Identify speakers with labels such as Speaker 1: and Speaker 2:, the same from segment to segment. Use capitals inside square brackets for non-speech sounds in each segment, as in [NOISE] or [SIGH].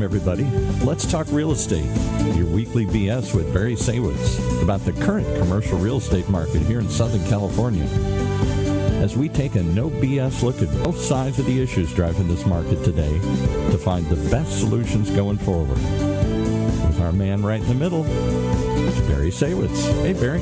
Speaker 1: Welcome, everybody. Let's talk real estate. Your weekly BS with Barry Saywitz about the current commercial real estate market here in Southern California. As we take a no BS look at both sides of the issues driving this market today to find the best solutions going forward. With our man right in the middle, it's Barry Saywitz. Hey, Barry.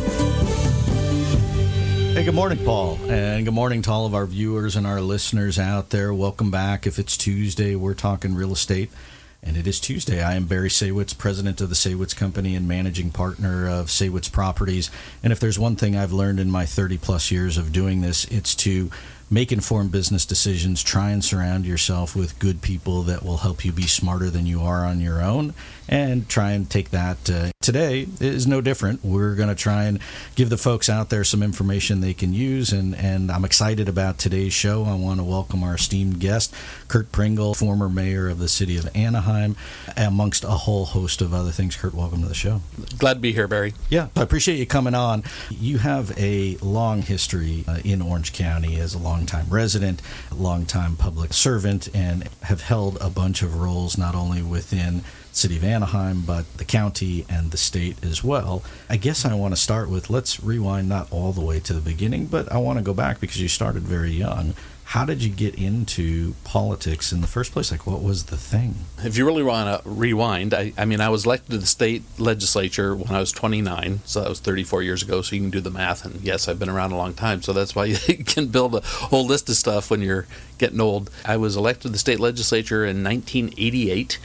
Speaker 2: Hey, good morning, Paul. And good morning to all of our viewers and our listeners out there. Welcome back. If it's Tuesday, we're talking real estate. And it is Tuesday. I am Barry Saywitz, president of the Saywitz Company and managing partner of Saywitz Properties. And if there's one thing I've learned in my 30 plus years of doing this, it's to make informed business decisions, try and surround yourself with good people that will help you be smarter than you are on your own, and try and take that. Uh, today is no different. We're going to try and give the folks out there some information they can use, and, and I'm excited about today's show. I want to welcome our esteemed guest, Curt Pringle, former mayor of the city of Anaheim, amongst a whole host of other things. Curt, welcome to the show.
Speaker 3: Glad to be here, Barry.
Speaker 2: Yeah, I appreciate you coming on. You have a long history uh, in Orange County as a longtime resident, longtime public servant, and have held a bunch of roles not only within city of Anaheim, but the county and the state as well. I guess I want to start with let's rewind not all the way to the beginning, but I want to go back because you started very young. How did you get into politics in the first place? Like, what was the thing?
Speaker 3: If you really want to rewind, I, I mean, I was elected to the state legislature when I was 29, so that was 34 years ago. So you can do the math. And yes, I've been around a long time, so that's why [LAUGHS] you can build a whole list of stuff when you're getting old. I was elected to the state legislature in 1988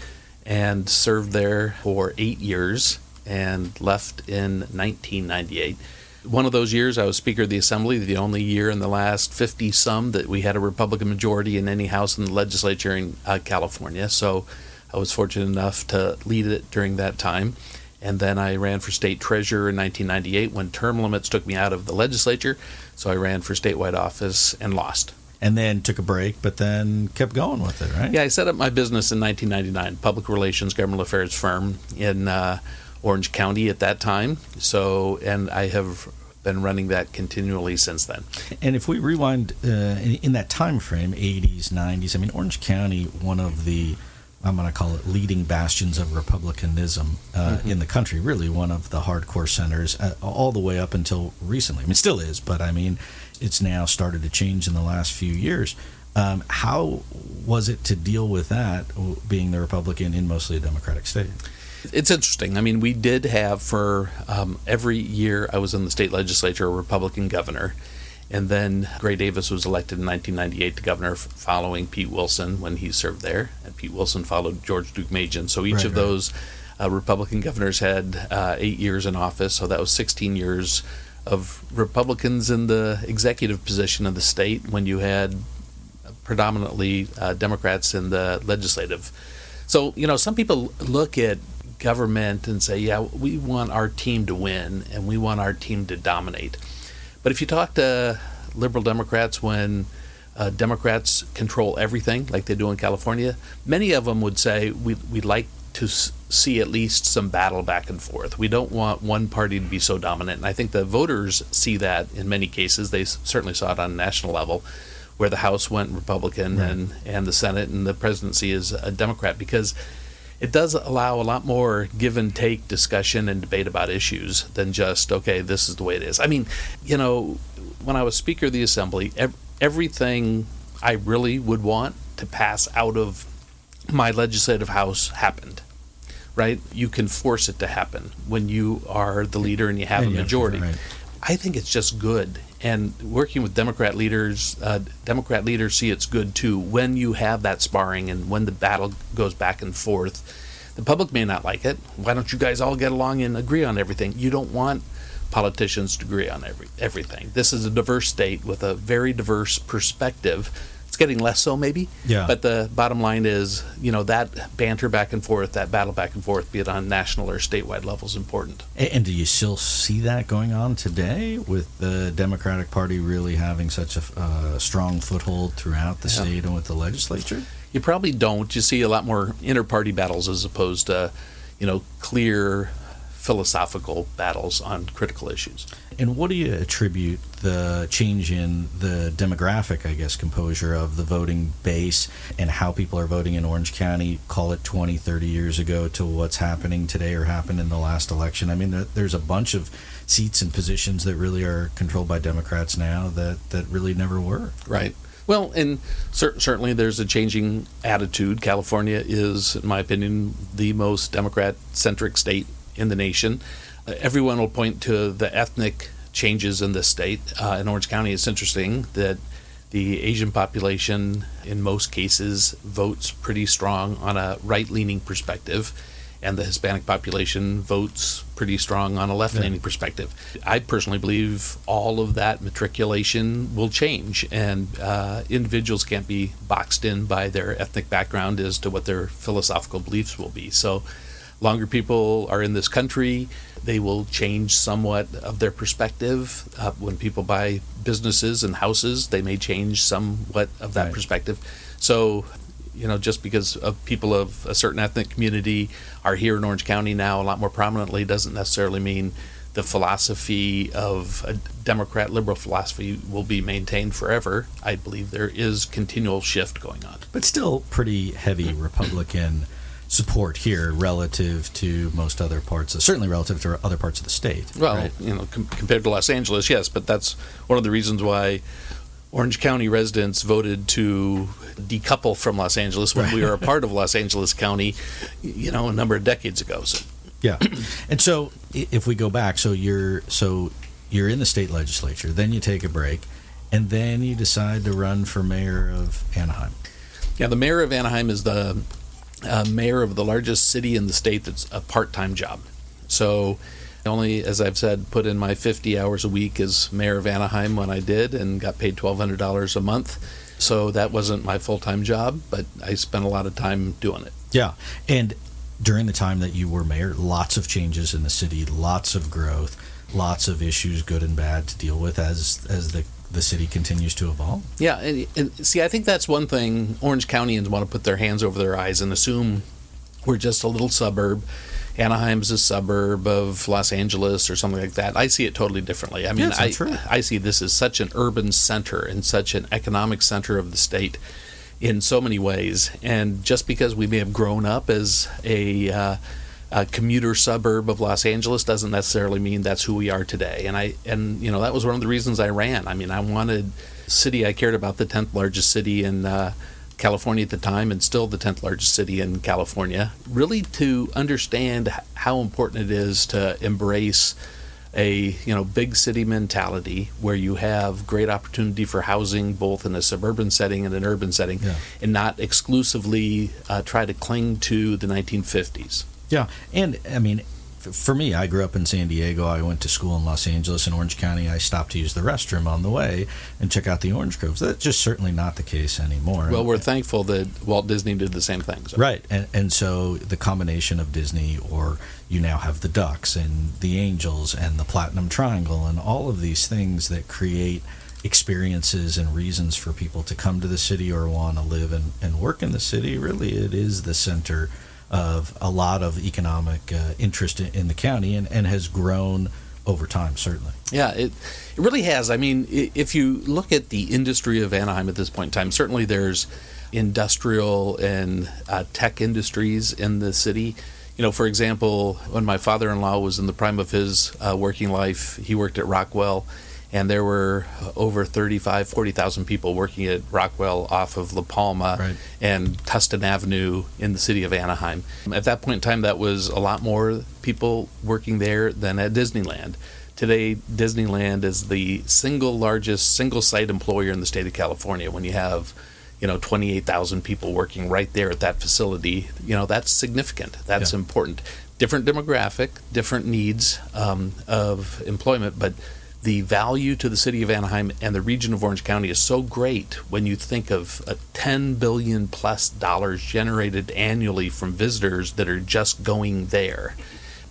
Speaker 3: and served there for eight years and left in 1998. One of those years, I was Speaker of the Assembly, the only year in the last 50 some that we had a Republican majority in any house in the legislature in uh, California. So I was fortunate enough to lead it during that time. And then I ran for state treasurer in 1998 when term limits took me out of the legislature. So I ran for statewide office and lost
Speaker 2: and then took a break, but then kept going with it, right?
Speaker 3: Yeah, I set up my business in 1999, public relations, government affairs firm in uh, Orange County at that time. So, and I have been running that continually since then.
Speaker 2: And if we rewind uh, in, in, that time frame, 80s, 90s, I mean, Orange County, one of the I'm going to call it leading bastions of republicanism uh, mm-hmm. in the country. Really, one of the hardcore centers, uh, all the way up until recently. I mean, still is, but I mean, it's now started to change in the last few years. Um, how was it to deal with that, being the Republican in mostly a Democratic state?
Speaker 3: It's interesting. I mean, we did have for um, every year I was in the state legislature a Republican governor. And then Gray Davis was elected in 1998 to governor following Pete Wilson when he served there. And Pete Wilson followed George Deukmejian. So each right, of right. those uh, Republican governors had uh, eight years in office. So that was 16 years of Republicans in the executive position of the state when you had predominantly uh, Democrats in the legislative. So, you know, some people look at government and say, yeah, we want our team to win and we want our team to dominate. But if you talk to liberal Democrats when uh, Democrats control everything, like they do in California, many of them would say we, we'd like to see at least some battle back and forth. We don't want one party to be so dominant. And I think the voters see that in many cases. They certainly saw it on a national level, where the House went Republican right. and, and the Senate and the presidency is a Democrat because it does allow a lot more give and take discussion and debate about issues than just, okay, this is the way it is. I mean, you know, when I was Speaker of the Assembly, ev- everything I really would want to pass out of my legislative house happened right? You can force it to happen when you are the leader and you have and a majority. Right. I think it's just good. And working with Democrat leaders, uh, Democrat leaders see it's good too when you have that sparring and when the battle goes back and forth. The public may not like it. Why don't you guys all get along and agree on everything? You don't want politicians to agree on every, everything. This is a diverse state with a very diverse perspective it's getting less so, maybe.
Speaker 2: Yeah.
Speaker 3: But the bottom line is, you know, that banter back and forth, that battle back and forth, be it on national or statewide level, is important.
Speaker 2: And, and do you still see that going on today with the Democratic Party really having such a uh, strong foothold throughout the yeah. state and with the legislature?
Speaker 3: You probably don't. You see a lot more inter-party battles as opposed to, you know, clear philosophical battles on critical issues.
Speaker 2: And what do you attribute the change in the demographic, I guess, composure of the voting base and how people are voting in Orange County, call it 20, 30 years ago, to what's happening today or happened in the last election? I mean, there's a bunch of seats and positions that really are controlled by Democrats now that, that really never were.
Speaker 3: Right. Well, and cer- certainly there's a changing attitude. California is, in my opinion, the most Democrat centric state in the nation. Uh, everyone will point to the ethnic changes in the state. Uh, in Orange County, it's interesting that the Asian population, in most cases, votes pretty strong on a right leaning perspective and the Hispanic population votes pretty strong on a left leaning yeah. perspective. I personally believe all of that matriculation will change, and uh, individuals can't be boxed in by their ethnic background as to what their philosophical beliefs will be. So, longer people are in this country, they will change somewhat of their perspective. Uh, when people buy businesses and houses, they may change somewhat of that right. perspective. So you know, just because of people of a certain ethnic community are here in Orange County now a lot more prominently doesn't necessarily mean the philosophy of a Democrat liberal philosophy will be maintained forever. I believe there is continual shift going on.
Speaker 2: But still pretty heavy [CLEARS THROAT] Republican support here relative to most other parts, of, certainly relative to other parts of the state.
Speaker 3: Well, right? you know, com- compared to Los Angeles, yes, but that's one of the reasons why Orange County residents voted to decouple from Los Angeles when right. we were a part of Los Angeles County, you know, a number of decades ago. So.
Speaker 2: Yeah, and so if we go back, so you're so you're in the state legislature, then you take a break, and then you decide to run for mayor of Anaheim.
Speaker 3: Yeah, the mayor of Anaheim is the uh, mayor of the largest city in the state that's a part-time job. So only, as I've said, put in my 50 hours a week as mayor of Anaheim when I did and got paid $1,200 a month. So that wasn't my full time job, but I spent a lot of time doing it.
Speaker 2: Yeah. And during the time that you were mayor, lots of changes in the city, lots of growth, lots of issues, good and bad, to deal with as as the the city continues to evolve.
Speaker 3: Yeah, and, and see, I think that's one thing Orange Countyans want to put their hands over their eyes and assume we're just a little suburb Anaheim's a suburb of Los Angeles or something like that. I see it totally differently. I mean,
Speaker 2: I, true.
Speaker 3: I see this as such an urban center and such an economic center of the state in so many ways. And just because we may have grown up as a, uh, a commuter suburb of Los Angeles doesn't necessarily mean that's who we are today. And I and you know that was one of the reasons I ran. I mean, I wanted city I cared about the tenth largest city in. Uh, California at the time and still the 10th largest city in California, really to understand how important it is to embrace a you know big city mentality where you have great opportunity for housing both in a suburban setting and an urban setting yeah. and not exclusively uh, try to cling to the 1950s
Speaker 2: yeah and i mean for me, I grew up in San Diego. I went to school in Los Angeles and Orange County. I stopped to use the restroom on the way and check out the orange groves. That's just certainly not the case anymore.
Speaker 3: Well, we're thankful that Walt Disney did the same thing.
Speaker 2: So. Right, and and so the combination of Disney, or you now have the Ducks and the Angels and the Platinum Triangle, and all of these things that create experiences and reasons for people to come to the city or want to live and, and work in the city. Really, it is the center of a lot of economic uh, interest in, in, the county and, and has grown over time, certainly.
Speaker 3: Yeah, it, it really has. I mean, if you look at the industry of Anaheim at this point in time, certainly there's industrial and uh, tech industries in the city. You know, for example, when my father in law was in the prime of his uh, working life, he worked at Rockwell and there were over 35, 40,000 people working at Rockwell off of La Palma right. and Tustin Avenue in the city of Anaheim. At that point in time, that was a lot more people working there than at Disneyland. Today, Disneyland is the single largest single site employer in the state of California. When you have you know 28,000 people working right there at that facility, you know that's significant. That's yeah. important. Different demographic, different needs um, of employment, but the value to the city of Anaheim and the region of Orange County is so great when you think of a 10 billion plus dollars generated annually from visitors that are just going there.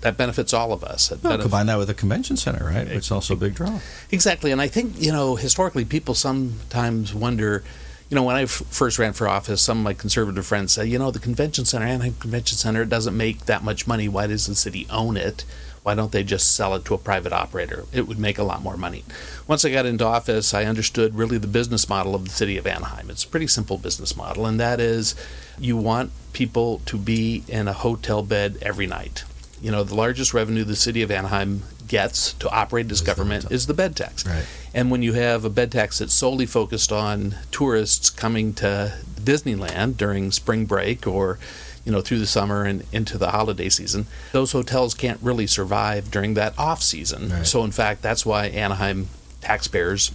Speaker 3: That benefits all of us.
Speaker 2: Well, combine that with a convention center, right? It's also a big draw.
Speaker 3: Exactly. And I think, you know, historically people sometimes wonder, you know, when I f- first ran for office, some of my conservative friends said, you know, the convention center, Anaheim Convention Center, doesn't make that much money. Why does the city own it? Why don't they just sell it to a private operator? It would make a lot more money. Once I got into office, I understood really the business model of the city of Anaheim. It's a pretty simple business model, and that is you want people to be in a hotel bed every night. You know, the largest revenue the city of Anaheim gets to operate as government is the bed tax.
Speaker 2: Right.
Speaker 3: And when you have a bed tax that's solely focused on tourists coming to Disneyland during spring break or you know through the summer and into the holiday season, those hotels can't really survive during that off season.
Speaker 2: Right.
Speaker 3: So in fact, that's why Anaheim taxpayers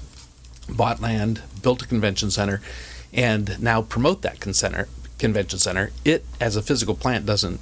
Speaker 3: bought land, built a convention center, and now promote that center, convention center. It as a physical plant doesn't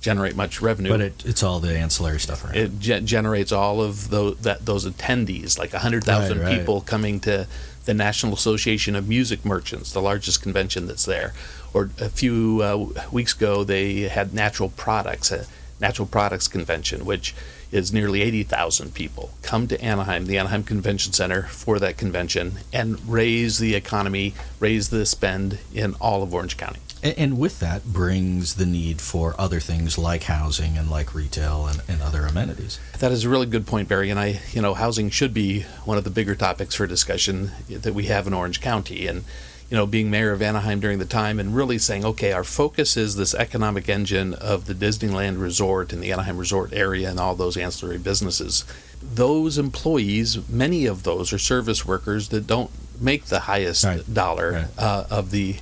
Speaker 3: generate much revenue.
Speaker 2: But it, it's all the ancillary stuff around.
Speaker 3: it ge- generates all of those that those attendees, like hundred thousand
Speaker 2: Right, right.
Speaker 3: people coming to the National Association of Music Merchants, the largest convention that's there. Or a few uh, weeks ago, they had Natural Products, a Natural Products Convention, which is nearly 80,000 people come to Anaheim, the Anaheim Convention Center, for that convention and raise the economy, raise the spend in all of Orange County.
Speaker 2: And, and with that brings the need for other things like housing and like retail and, and other amenities.
Speaker 3: That is a really good point, Barry. And I, you know, housing should be one of the bigger topics for discussion that we have in Orange County. And, you know, being mayor of Anaheim during the time and really saying, okay, our focus is this economic engine of the Disneyland Resort and the Anaheim Resort area and all those ancillary businesses. Those employees, many of those are service workers that don't make the highest
Speaker 2: Right.
Speaker 3: dollar
Speaker 2: Right.
Speaker 3: Uh, of the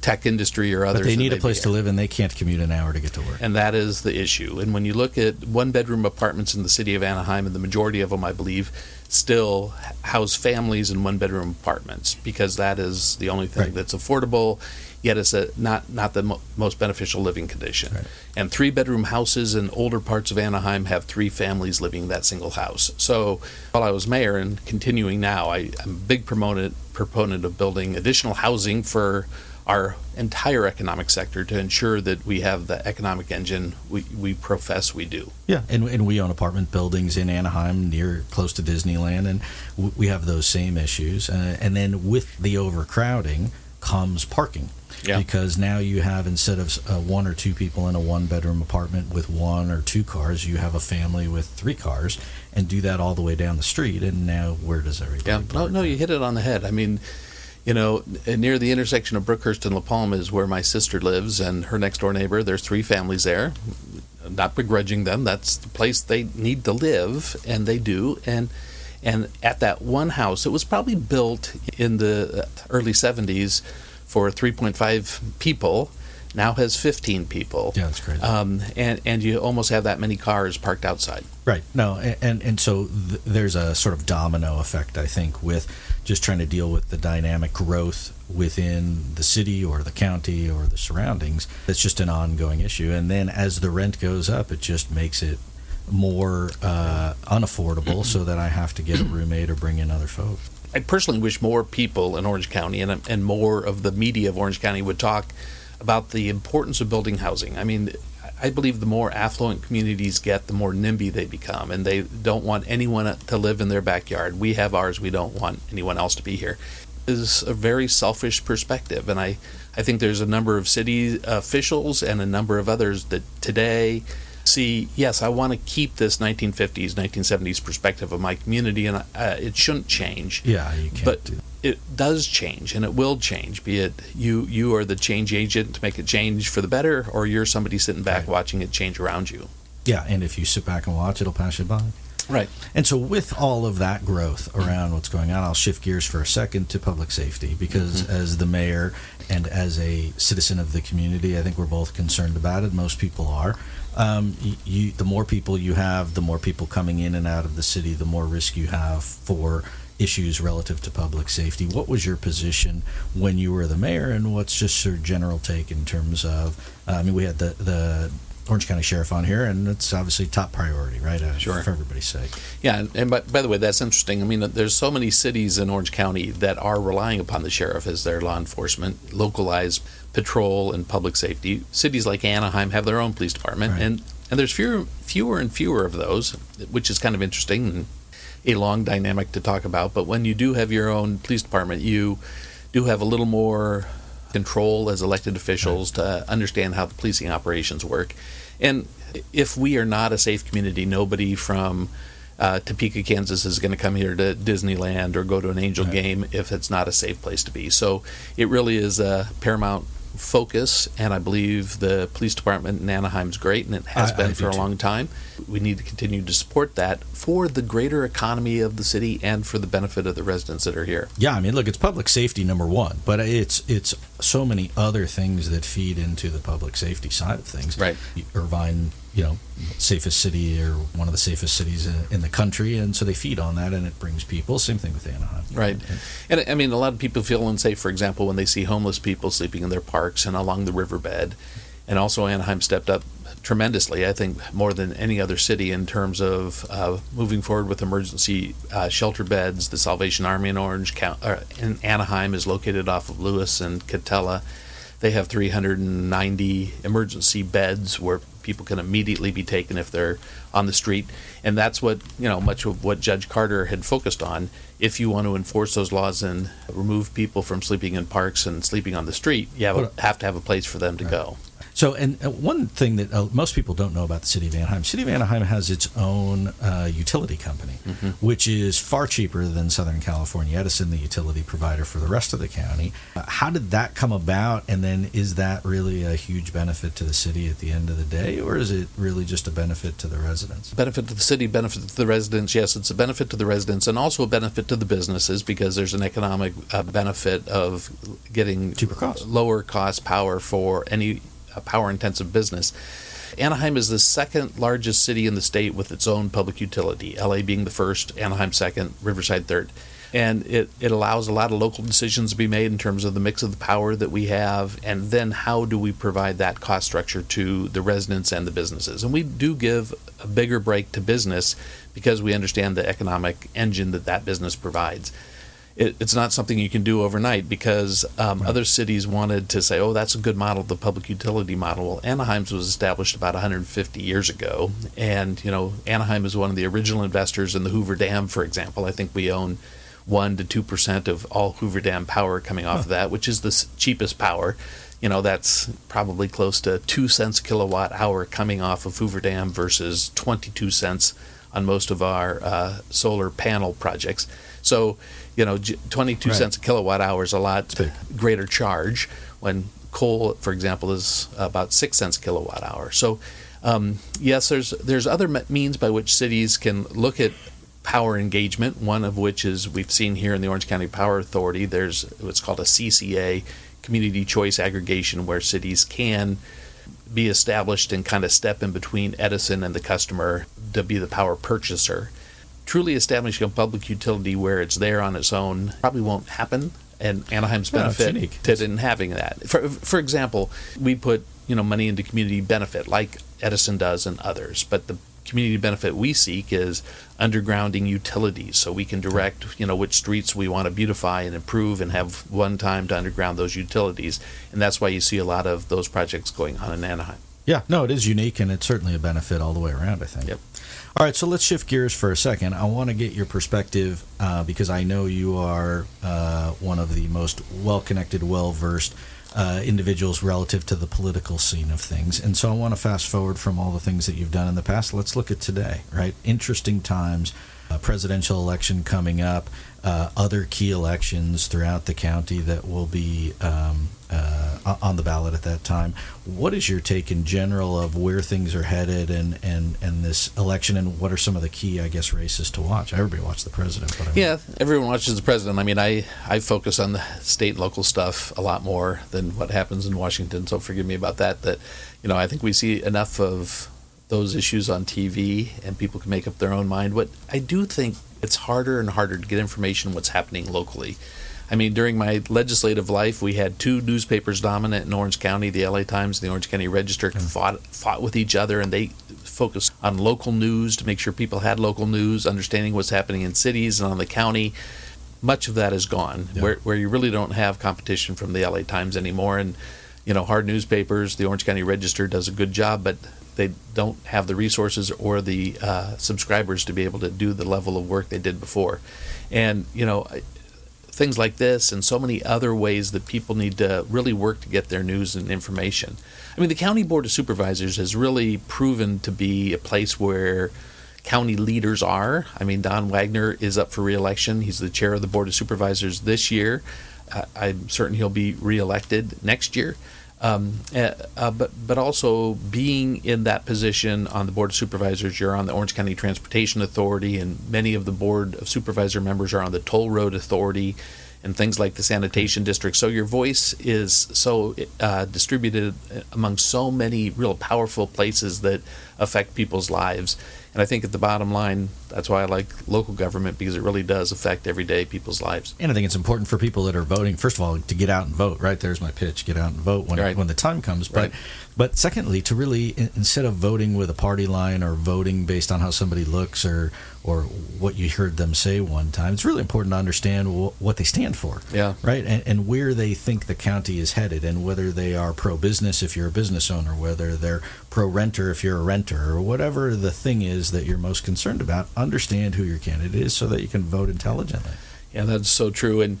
Speaker 3: tech industry or others.
Speaker 2: But they need a place to live and they can't commute an hour to get to work.
Speaker 3: and that is the issue. And when you look at one bedroom apartments in the city of Anaheim, and the majority of them, I believe, still house families in one bedroom apartments because that is the only thing
Speaker 2: Right.
Speaker 3: that's affordable. Yet it's a, not not the mo- most beneficial living condition.
Speaker 2: Right.
Speaker 3: And three bedroom houses in older parts of Anaheim have three families living in that single house. So while I was mayor and continuing now, I, I'm a big proponent proponent of building additional housing for our entire economic sector to ensure that we have the economic engine we, we profess we do.
Speaker 2: Yeah, and, and we own apartment buildings in Anaheim, near close to Disneyland, and w- we have those same issues. Uh, and then with the overcrowding comes parking.
Speaker 3: Yeah.
Speaker 2: Because now you have instead of uh, one or two people in a one-bedroom apartment with one or two cars, you have a family with three cars, and do that all the way down the street. And now where does everybody?
Speaker 3: Yeah, no, no, you hit it on the head. I mean, you know, near the intersection of Brookhurst and La Palma is where my sister lives, and her next door neighbor. There's three families there. Not begrudging them. That's the place they need to live, and they do. And and at that one house, it was probably built in the early '70s for 3.5 people. Now has 15 people.
Speaker 2: Yeah, that's crazy.
Speaker 3: Um, and and you almost have that many cars parked outside.
Speaker 2: Right. No, a- and and so th- there's a sort of domino effect, I think, with just trying to deal with the dynamic growth within the city or the county or the surroundings. It's just an ongoing issue, and then as the rent goes up, it just makes it more uh, unaffordable, so that I have to get a roommate or bring in other folks.
Speaker 3: I personally wish more people in Orange County and, and more of the media of Orange County would talk about the importance of building housing. I mean, I believe the more affluent communities get, the more NIMBY they become, and they don't want anyone to live in their backyard. We have ours, we don't want anyone else to be here. Is a very selfish perspective, and I, I think there's a number of city officials and a number of others that today see, yes, I want to keep this 1950s, 1970s perspective of my community, and uh, it shouldn't change
Speaker 2: Yeah, you can't
Speaker 3: but
Speaker 2: do.
Speaker 3: it does change and it will change be it you you are the change agent to make it change for the better or you're somebody sitting back
Speaker 2: Right.
Speaker 3: watching it change around you
Speaker 2: Yeah, and if you sit back and watch, it'll pass you by.
Speaker 3: right
Speaker 2: And so, with all of that growth around what's going on, I'll shift gears for a second to public safety because, as the mayor and as a citizen of the community, I think we're both concerned about it. Most people are. Um, you, the more people you have, the more people coming in and out of the city, the more risk you have for issues relative to public safety. What was your position when you were the mayor, and what's just your general take in terms of? Uh, I mean, we had the the Orange County Sheriff on here, and it's obviously top priority, right? Uh,
Speaker 3: Sure.
Speaker 2: For everybody's sake.
Speaker 3: yeah and, and by, by the way that's interesting i mean there's so many cities in orange county that are relying upon the sheriff as their law enforcement localized patrol and public safety cities like anaheim have their own police department
Speaker 2: Right.
Speaker 3: and and there's fewer fewer and fewer of those which is kind of interesting and a long dynamic to talk about but when you do have your own police department you do have a little more control as elected officials to understand how the policing operations work And if we are not a safe community, nobody from uh, Topeka, Kansas is going to come here to Disneyland or go to an Angel right. game if it's not a safe place to be. So it really is a paramount focus, and I believe the police department in Anaheim is great, and it has I, been I for a too. long time. We need to continue to support that for the greater economy of the city and for the benefit of the residents that are here.
Speaker 2: Yeah, I mean, look, it's public safety number one, but it's it's so many other things that feed into the public safety side of things.
Speaker 3: Right,
Speaker 2: Irvine you know safest city or one of the safest cities in, the country, and so they feed on that, and it brings people. Same thing with Anaheim,
Speaker 3: right? And, I mean, a lot of people feel unsafe, for example, when they see homeless people sleeping in their parks and along the riverbed, and also Anaheim stepped up tremendously. I think more than any other city in terms of uh, moving forward with emergency uh, shelter beds. The Salvation Army in Orange County, uh, in Anaheim, is located off of Lewis and Katella. They have 390 emergency beds where people can immediately be taken if they're on the street. And that's what, you know, much of what Judge Carter had focused on. If you want to enforce those laws and remove people from sleeping in parks and sleeping on the street, you have, a, have to have a place for them to right. go.
Speaker 2: So, and uh, one thing that uh, most people don't know about the city of Anaheim, city of Anaheim has its own uh, utility company, mm-hmm. which is far cheaper than Southern California Edison, the utility provider for the rest of the county. Uh, how did that come about? And then is that really a huge benefit to the city at the end of the day, or is it really just a benefit to the residents?
Speaker 3: Benefit to the city, benefit to the residents. Yes, it's a benefit to the residents and also a benefit to the businesses because there's an economic uh, benefit of getting
Speaker 2: cheaper cost,
Speaker 3: lower cost power for any a power intensive business. Anaheim is the second largest city in the state with its own public utility, LA being the first, Anaheim second, Riverside third. And it, it allows a lot of local decisions to be made in terms of the mix of the power that we have, and then how do we provide that cost structure to the residents and the businesses. And we do give a bigger break to business because we understand the economic engine that that business provides it, it's not something you can do overnight because um, right. other cities wanted to say, oh, that's a good model, the public utility model. Well, Anaheim's was established about 150 years ago, and you know Anaheim is one of the original investors in the Hoover Dam, for example. I think we own one to two percent of all Hoover Dam power coming off huh. of that, which is the cheapest power. You know, that's probably close to two cents kilowatt hour coming off of Hoover Dam versus 22 cents on most of our uh, solar panel projects. So you know, 22 right. cents a kilowatt hour is a lot greater charge when coal, for example, is about six cents a kilowatt hour. So, um, yes, there's there's other means by which cities can look at power engagement. One of which is we've seen here in the Orange County Power Authority. There's what's called a CCA, Community Choice Aggregation, where cities can be established and kind of step in between Edison and the customer to be the power purchaser truly establishing a public utility where it's there on its own probably won't happen. And Anaheim's benefit no, to in having that. For for example, we put you know money into community benefit like Edison does and others, but the community benefit we seek is undergrounding utilities so we can direct you know which streets we want to beautify and improve and have one time to underground those utilities and that's why you see a lot of those projects going on in Anaheim.
Speaker 2: Yeah, no, it is unique and it's certainly a benefit all the way around, I think.
Speaker 3: Yep.
Speaker 2: All right, so let's shift gears for a second. I want to get your perspective uh, because I know you are uh, one of the most well connected, well versed uh, individuals relative to the political scene of things. And so I want to fast forward from all the things that you've done in the past. Let's look at today, right? Interesting times, a presidential election coming up uh, other key elections throughout the county that will be um, uh, on the ballot at that time. What is your take in general of where things are headed and, and, and this election, and what are some of the key, I guess, races to watch? Everybody watches the president, but I
Speaker 3: mean, yeah, everyone watches the president. I mean, I I focus on the state and local stuff a lot more than what happens in Washington. So forgive me about that. That you know, I think we see enough of those issues on TV, and people can make up their own mind. What I do think it's harder and harder to get information what's happening locally. I mean, during my legislative life, we had two newspapers dominant in Orange County: the LA Times, and the Orange County Register, fought fought with each other, and they focused on local news to make sure people had local news, understanding what's happening in cities and on the county. Much of that is gone, yeah. where where you really don't have competition from the LA Times anymore, and you know, hard newspapers. The Orange County Register does a good job, but they don't have the resources or the uh, subscribers to be able to do the level of work they did before. And you know, things like this and so many other ways that people need to really work to get their news and information. I mean, the County Board of Supervisors has really proven to be a place where county leaders are. I mean, Don Wagner is up for reelection. He's the chair of the Board of Supervisors this year. Uh, I'm certain he'll be reelected next year. Um, uh, uh, but but also being in that position on the board of supervisors, you're on the Orange County Transportation Authority, and many of the board of supervisor members are on the Toll Road Authority, and things like the sanitation district. So your voice is so uh, distributed among so many real powerful places that affect people's lives. And I think at the bottom line, that's why I like local government because it really does affect everyday people's lives.
Speaker 2: And I think it's important for people that are voting, first of all, to get out and vote. Right there's my pitch: get out and vote when
Speaker 3: right.
Speaker 2: when the time comes. But
Speaker 3: right.
Speaker 2: But secondly, to really instead of voting with a party line or voting based on how somebody looks or or what you heard them say one time, it's really important to understand wh- what they stand for.
Speaker 3: Yeah.
Speaker 2: Right. And, and where they think the county is headed, and whether they are pro business if you're a business owner, whether they're pro renter if you're a renter, or whatever the thing is that you're most concerned about. Understand who your candidate is so that you can vote intelligently.
Speaker 3: Yeah, that's so true. And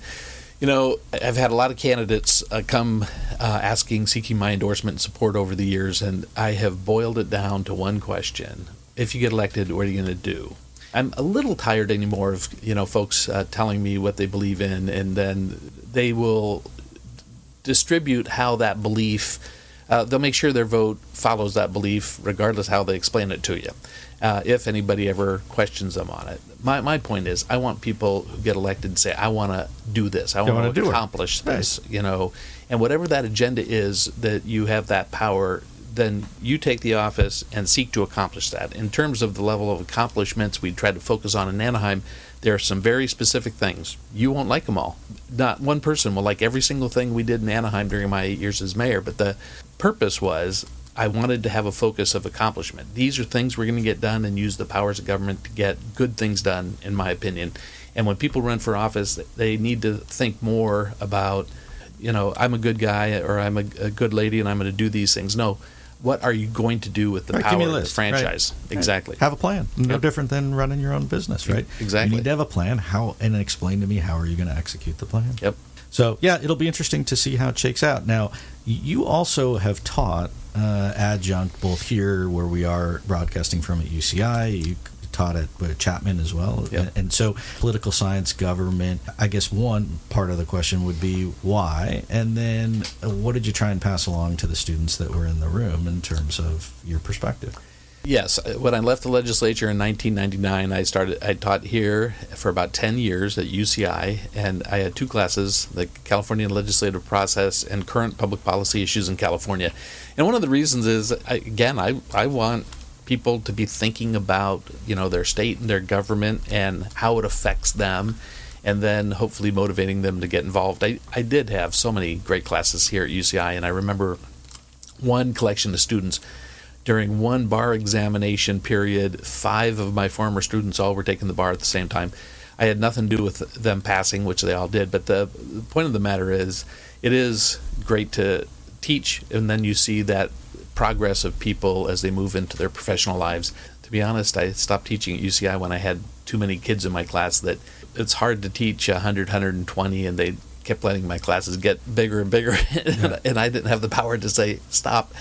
Speaker 3: you know, I've had a lot of candidates uh, come uh, asking, seeking my endorsement and support over the years, and I have boiled it down to one question: If you get elected, what are you going to do? I'm a little tired anymore of you know folks uh, telling me what they believe in, and then they will distribute how that belief. Uh, they'll make sure their vote follows that belief, regardless how they explain it to you. Uh, if anybody ever questions them on it, my my point is, I want people who get elected to say, "I want to do this. I want to accomplish this." Right. You know, and whatever that agenda is, that you have that power then you take the office and seek to accomplish that. In terms of the level of accomplishments we tried to focus on in Anaheim, there are some very specific things. You won't like them all. Not one person will like every single thing we did in Anaheim during my eight years as mayor, but the purpose was I wanted to have a focus of accomplishment. These are things we're going to get done and use the powers of government to get good things done, in my opinion. And when people run for office, they need to think more about, you know, I'm a good guy or I'm a, a good lady and I'm going to do these things. No, what are you going to do with the
Speaker 2: right,
Speaker 3: power
Speaker 2: of
Speaker 3: the franchise?
Speaker 2: Right.
Speaker 3: Exactly.
Speaker 2: Have a plan. No yep. different than running your own business, right?
Speaker 3: Exactly.
Speaker 2: You need to have a plan. How and explain to me how are you going to execute the plan?
Speaker 3: Yep.
Speaker 2: So yeah, it'll be interesting to see how it shakes out. Now, you also have taught uh, adjunct both here where we are broadcasting from at UCI. You taught at Chapman as well.
Speaker 3: Yep.
Speaker 2: And, and so, political science, government. I guess one part of the question would be why, and then uh, what did you try and pass along to the students that were in the room in terms of your perspective?
Speaker 3: Yes, when I left the legislature in 1999, I started. I taught here for about 10 years at UCI, and I had two classes: the California legislative process and current public policy issues in California. And one of the reasons is, again, I I want people to be thinking about you know their state and their government and how it affects them and then hopefully motivating them to get involved I, I did have so many great classes here at uci and i remember one collection of students during one bar examination period five of my former students all were taking the bar at the same time i had nothing to do with them passing which they all did but the, the point of the matter is it is great to teach and then you see that progress of people as they move into their professional lives. To be honest, I stopped teaching at UCI when I had too many kids in my class that it's hard to teach 100, 120, and they kept letting my classes get bigger and bigger, [LAUGHS] yeah. and I didn't have the power to say stop.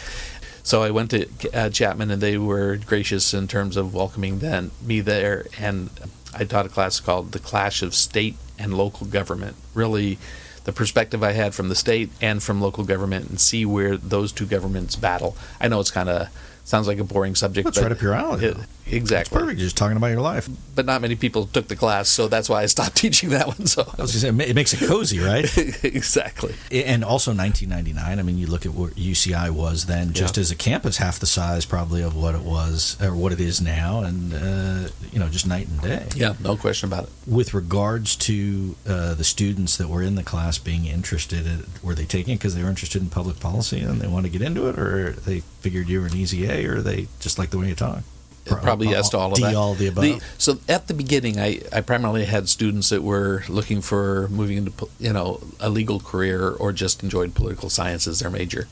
Speaker 3: So I went to uh, Chapman, and they were gracious in terms of welcoming then me there, and I taught a class called "The Clash of State and Local Government." Really the perspective I had from the state and from local government and see where those two governments battle. I know it's kind of sounds like a boring subject.
Speaker 2: That's right up your alley. It,
Speaker 3: exactly.
Speaker 2: It's perfect. You're just talking about your life.
Speaker 3: But not many people took the class, so that's why I stopped [LAUGHS] teaching that one. So
Speaker 2: I was going to say it makes it cozy, right? [LAUGHS]
Speaker 3: exactly.
Speaker 2: And also 1999. I mean, you look at what UCI was then, just yeah. as a campus, half the size probably of what it was or what it is now, and uh, you know, just night and day.
Speaker 3: Yeah, no question about it.
Speaker 2: With regards to uh, the students that were in the class being interested, in, were they taking it because they were interested in public policy and they want to get into it, or they figured you were an easy A, or they just like the way you talk?
Speaker 3: Probably yes to all of
Speaker 2: D,
Speaker 3: that.
Speaker 2: all the above.
Speaker 3: The, so at the beginning, I, I primarily had students that were looking for moving into you know a legal career or just enjoyed political science as their major.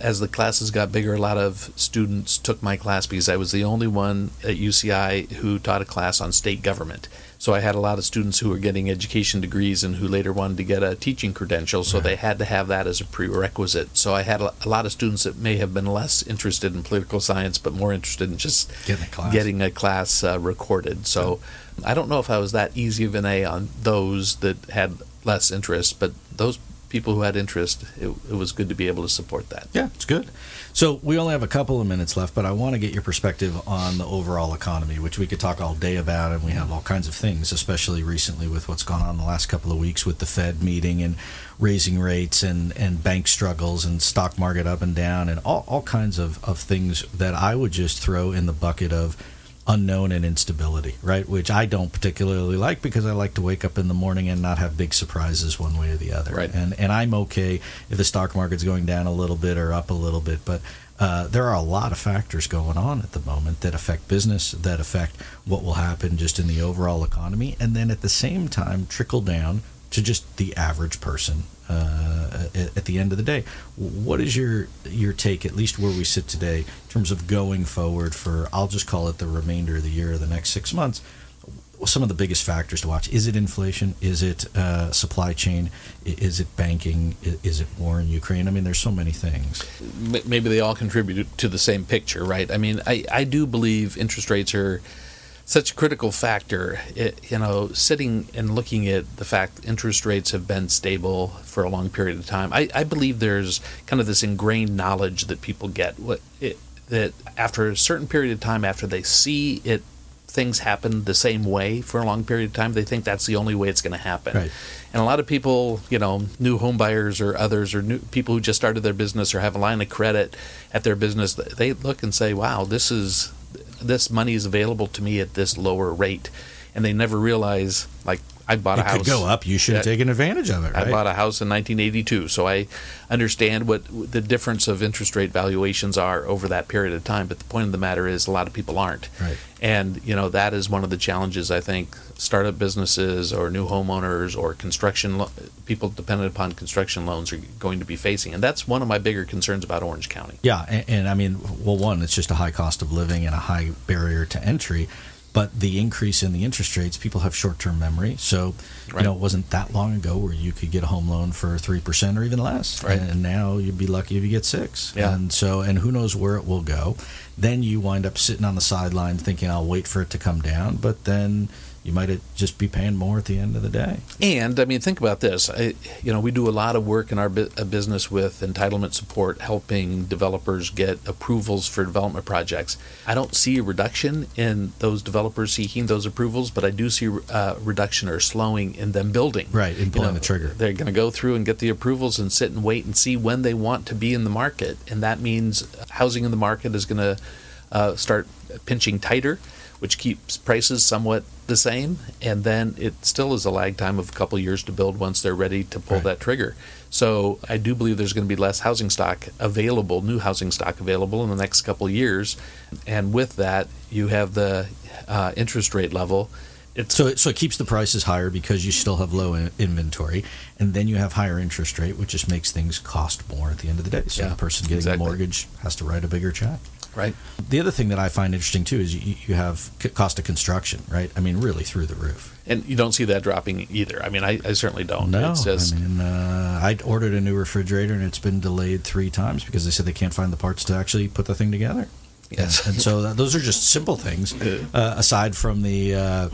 Speaker 3: as the classes got bigger, a lot of students took my class because I was the only one at UCI who taught a class on state government. So I had a lot of students who were getting education degrees and who later wanted to get a teaching credential. So they had to have that as a prerequisite. So I had a, a lot of students that may have been less interested in political science, but more interested in just
Speaker 2: Getting a class.
Speaker 3: getting a class uh, recorded. So I don't know if I was that easy of an A on those that had less interest, but those people who had interest, it, it was good to be able to support that.
Speaker 2: Yeah, it's good. So we only have a couple of minutes left, but I want to get your perspective on the overall economy, which we could talk all day about, and we have all kinds of things, especially recently with what's gone on the last couple of weeks with the Fed meeting and raising rates and, and bank struggles and stock market up and down and all, all kinds of, of things that I would just throw in the bucket of unknown and instability, right? Which I don't particularly like because I like to wake up in the morning and not have big surprises one way or the other.
Speaker 3: Right.
Speaker 2: And and I'm okay if the stock market's going down a little bit or up a little bit, but uh, there are a lot of factors going on at the moment that affect business, that affect what will happen just in the overall economy, and then at the same time trickle down to just the average person uh, at, at the end of the day. What is your your take, at least where we sit today, in terms of going forward for I'll just call it the remainder of the year or the next six months? Some of the biggest factors to watch: is it inflation? Is it uh, supply chain? Is it banking? Is it war in Ukraine? I mean, there's so many things.
Speaker 3: Maybe they all contribute to the same picture, right? I mean, I, I do believe interest rates are such a critical factor. It, you know, sitting and looking at the fact interest rates have been stable for a long period of time, I, I believe there's kind of this ingrained knowledge that people get what it, that after a certain period of time, after they see it things happen the same way for a long period of time, they think that's the only way it's going to happen.
Speaker 2: Right.
Speaker 3: And a lot of people, you know, new home buyers or others or new people who just started their business or have a line of credit at their business, they look and say, "Wow, this is this money is available to me at this lower rate." And they never realize like I bought
Speaker 2: It
Speaker 3: a house
Speaker 2: could go up. You should have taken advantage of it, right?
Speaker 3: I bought a house in 1982, so I understand what the difference of interest rate valuations are over that period of time. But the point of the matter is, a lot of people aren't.
Speaker 2: Right.
Speaker 3: And you know that is one of the challenges I think startup businesses or new homeowners or construction lo- people dependent upon construction loans are going to be facing, and that's one of my bigger concerns about Orange County.
Speaker 2: Yeah, and, and I mean, well, one, it's just a high cost of living and a high barrier to entry. But the increase in the interest rates, people have short-term memory. So,
Speaker 3: Right.
Speaker 2: you know, it wasn't that long ago where you could get a home loan for three percent or even less.
Speaker 3: Right.
Speaker 2: And now you'd be lucky if you get six.
Speaker 3: Yeah.
Speaker 2: And so, and who knows where it will go? Then you wind up sitting on the sideline thinking, "I'll wait for it to come down," but then you might just be paying more at the end of the day.
Speaker 3: And I mean, think about this. I, you know, we do a lot of work in our bu- uh, business with entitlement support, helping developers get approvals for development projects. I don't see a reduction in those developers seeking those approvals, but I do see a reduction or slowing in them building.
Speaker 2: Right, in
Speaker 3: You
Speaker 2: pulling
Speaker 3: know,
Speaker 2: the trigger.
Speaker 3: They're going to go through and get the approvals and sit and wait and see when they want to be in the market, and that means housing in the market is going to uh, start pinching tighter, which keeps prices somewhat the same, and then it still is a lag time of a couple years to build once they're ready to pull
Speaker 2: Right.
Speaker 3: that trigger. So I do believe there's going to be less housing stock available, new housing stock available in the next couple years, and with that you have the uh, interest rate level. It's
Speaker 2: So, it- so it keeps the prices higher because you still have low in- inventory, and then you have higher interest rate, which just makes things cost more at the end of the day. So
Speaker 3: Yeah,
Speaker 2: the person getting
Speaker 3: exactly.
Speaker 2: the mortgage has to write a bigger check.
Speaker 3: Right.
Speaker 2: The other thing that I find interesting too is you, you have cost of construction, right? I mean, really through the roof.
Speaker 3: And you don't see that dropping either. I mean, I, I certainly don't.
Speaker 2: No,
Speaker 3: It's just,
Speaker 2: I mean, uh, I ordered a new refrigerator and it's been delayed three times because they said they can't find the parts to actually put the thing together.
Speaker 3: Yes.
Speaker 2: and, and so that, those are just simple things. Uh, aside from the uh,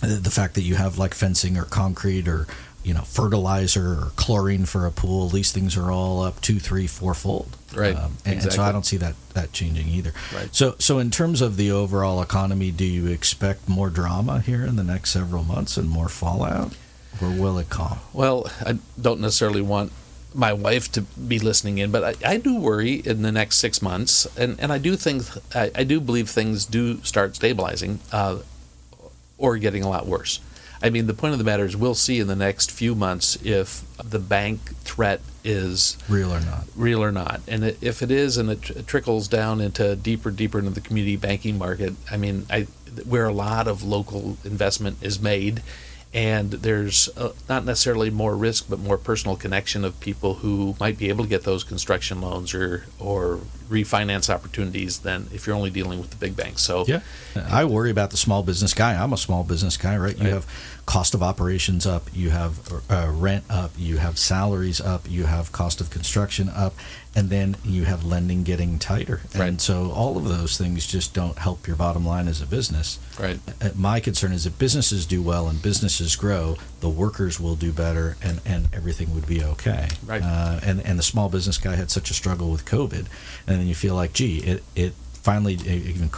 Speaker 2: the fact that you have like fencing or concrete or you know fertilizer or chlorine for a pool, these things are all up two, three, fourfold.
Speaker 3: Right,
Speaker 2: Um, and, and so. I don't see that that changing either.
Speaker 3: Right.
Speaker 2: So so in terms of the overall economy, do you expect more drama here in the next several months and more fallout, or will it calm?
Speaker 3: Well, I don't necessarily want my wife to be listening in, but I, I do worry in the next six months, and, and I do think I, I do believe things do start stabilizing uh, or getting a lot worse. I mean, the point of the matter is, we'll see in the next few months if the bank threat is
Speaker 2: Real or not?
Speaker 3: real or not. And it, if it is, and it, tr- trickles down into deeper, deeper into the community banking market, I mean, I where a lot of local investment is made, and there's uh, not necessarily more risk but more personal connection of people who might be able to get those construction loans or or refinance opportunities than if you're only dealing with the big banks. So
Speaker 2: yeah. I worry about the small business guy. I'm a small business guy right? You have cost of operations up you have uh, rent up you have salaries up you have cost of construction up and then you have lending getting tighter.
Speaker 3: Right.
Speaker 2: And so all of those things just don't help your bottom line as a business.
Speaker 3: Right.
Speaker 2: Uh, my concern is if businesses do well and businesses grow, the workers will do better and, and everything would be okay.
Speaker 3: Right. Uh,
Speaker 2: and, and the small business guy had such a struggle with COVID. And then you feel like, gee, it, it finally, even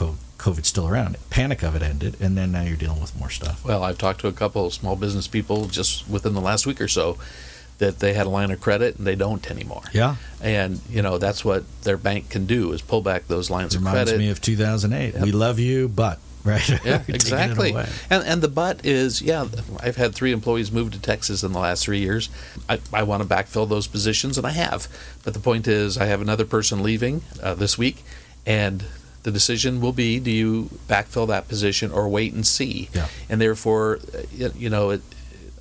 Speaker 2: COVID's still around. Panic of it ended, and then now you're dealing with more stuff.
Speaker 3: Well, I've talked to a couple of small business people just within the last week or so that they had a line of credit and they don't anymore.
Speaker 2: Yeah.
Speaker 3: And you know that's what their bank can do is pull back those lines
Speaker 2: it
Speaker 3: of credit.
Speaker 2: Reminds me of 2008. Yep. We love you, but right.
Speaker 3: Yeah, [LAUGHS] exactly. And and the but is yeah. I've had three employees move to Texas in the last three years. I, I want to backfill those positions, and I have. But the point is, I have another person leaving uh, this week, and the decision will be: do you backfill that position or wait and see?
Speaker 2: Yeah.
Speaker 3: And therefore, uh, you know, it,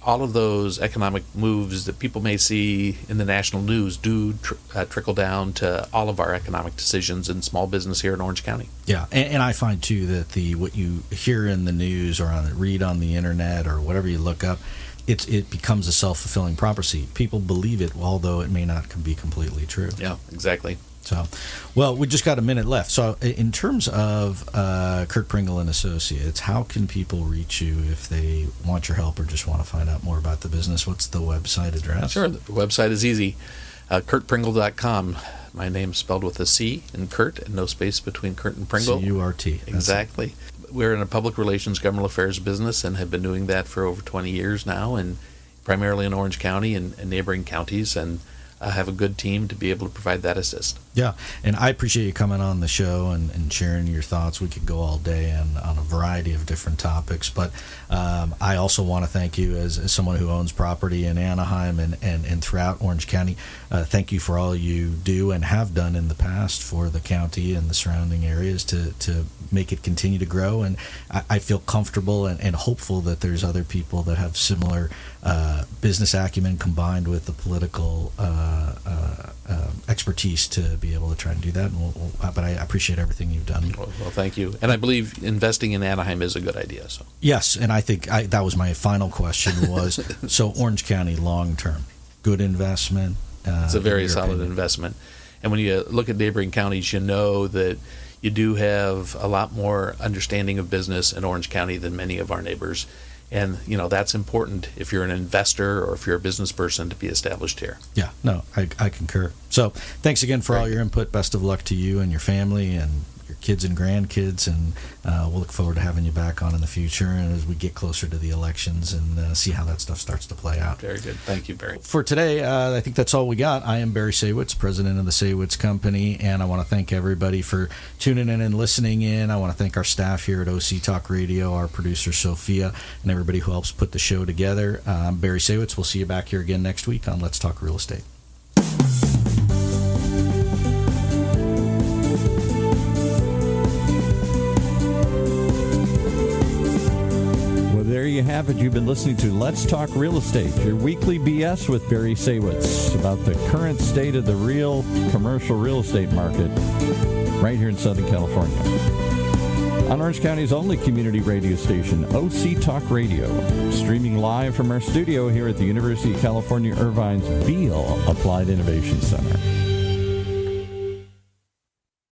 Speaker 3: all of those economic moves that people may see in the national news do tr- uh, trickle down to all of our economic decisions in small business here in Orange County.
Speaker 2: Yeah, and, and, I find too that the what you hear in the news or on read on the internet or whatever you look up, it's it becomes a self fulfilling prophecy. People believe it, although it may not be completely true.
Speaker 3: Yeah, exactly.
Speaker 2: So, well, we just got a minute left. So, in terms of uh, Curt Pringle and Associates, how can people reach you if they want your help or just want to find out more about the business? What's the website address?
Speaker 3: Sure, the website is easy. Uh, CurtPringle.com. My name's spelled with a C in Curt and no space between Curt and Pringle.
Speaker 2: C U R T.
Speaker 3: Exactly. We're in a public relations, government affairs business and have been doing that for over 20 years now, and primarily in Orange County and, and neighboring counties. And uh, have a good team to be able to provide that assist.
Speaker 2: Yeah, and I appreciate you coming on the show and, and sharing your thoughts. We could go all day and on a variety of different topics, but um, I also want to thank you as, as, someone who owns property in Anaheim and, and, and throughout Orange County. Uh, thank you for all you do and have done in the past for the county and the surrounding areas to, to make it continue to grow. And I, I feel comfortable and, and, hopeful that there's other people that have similar uh, business acumen combined with the political uh expertise to be able to try and do that. We'll, we'll, uh, but I appreciate everything you've done.
Speaker 3: Well, well, thank you. And I believe investing in Anaheim is a good idea. So
Speaker 2: yes, and I think I, that was my final question was [LAUGHS] so Orange County long term, good investment.
Speaker 3: Uh, it's a very solid opinion. investment. And when you look at neighboring counties, you know that you do have a lot more understanding of business in Orange County than many of our neighbors. And you know that's important if you're an investor or if you're a business person to be established here.
Speaker 2: Yeah, no, I, I concur. So thanks again for all your input. Best of luck to you and your family, and your kids and grandkids, and uh, we'll look forward to having you back on in the future and as we get closer to the elections and uh, see how that stuff starts to play out.
Speaker 3: Very good. Thank you, Barry.
Speaker 2: For today, uh, I think that's all we got. I am Barry Saywitz, president of the Saywitz Company, and I want to thank everybody for tuning in and listening in. I want to thank our staff here at OC Talk Radio, our producer Sophia, and everybody who helps put the show together. Uh, I'm Barry Saywitz. We'll see you back here again next week on Let's Talk Real Estate.
Speaker 1: Have it. You've been listening to Let's Talk Real Estate, your weekly BS with Barry Saywitz about the current state of the real commercial real estate market right here in Southern California. On Orange County's only community radio station, OC Talk Radio, streaming live from our studio here at the University of California Irvine's Beall Applied Innovation Center.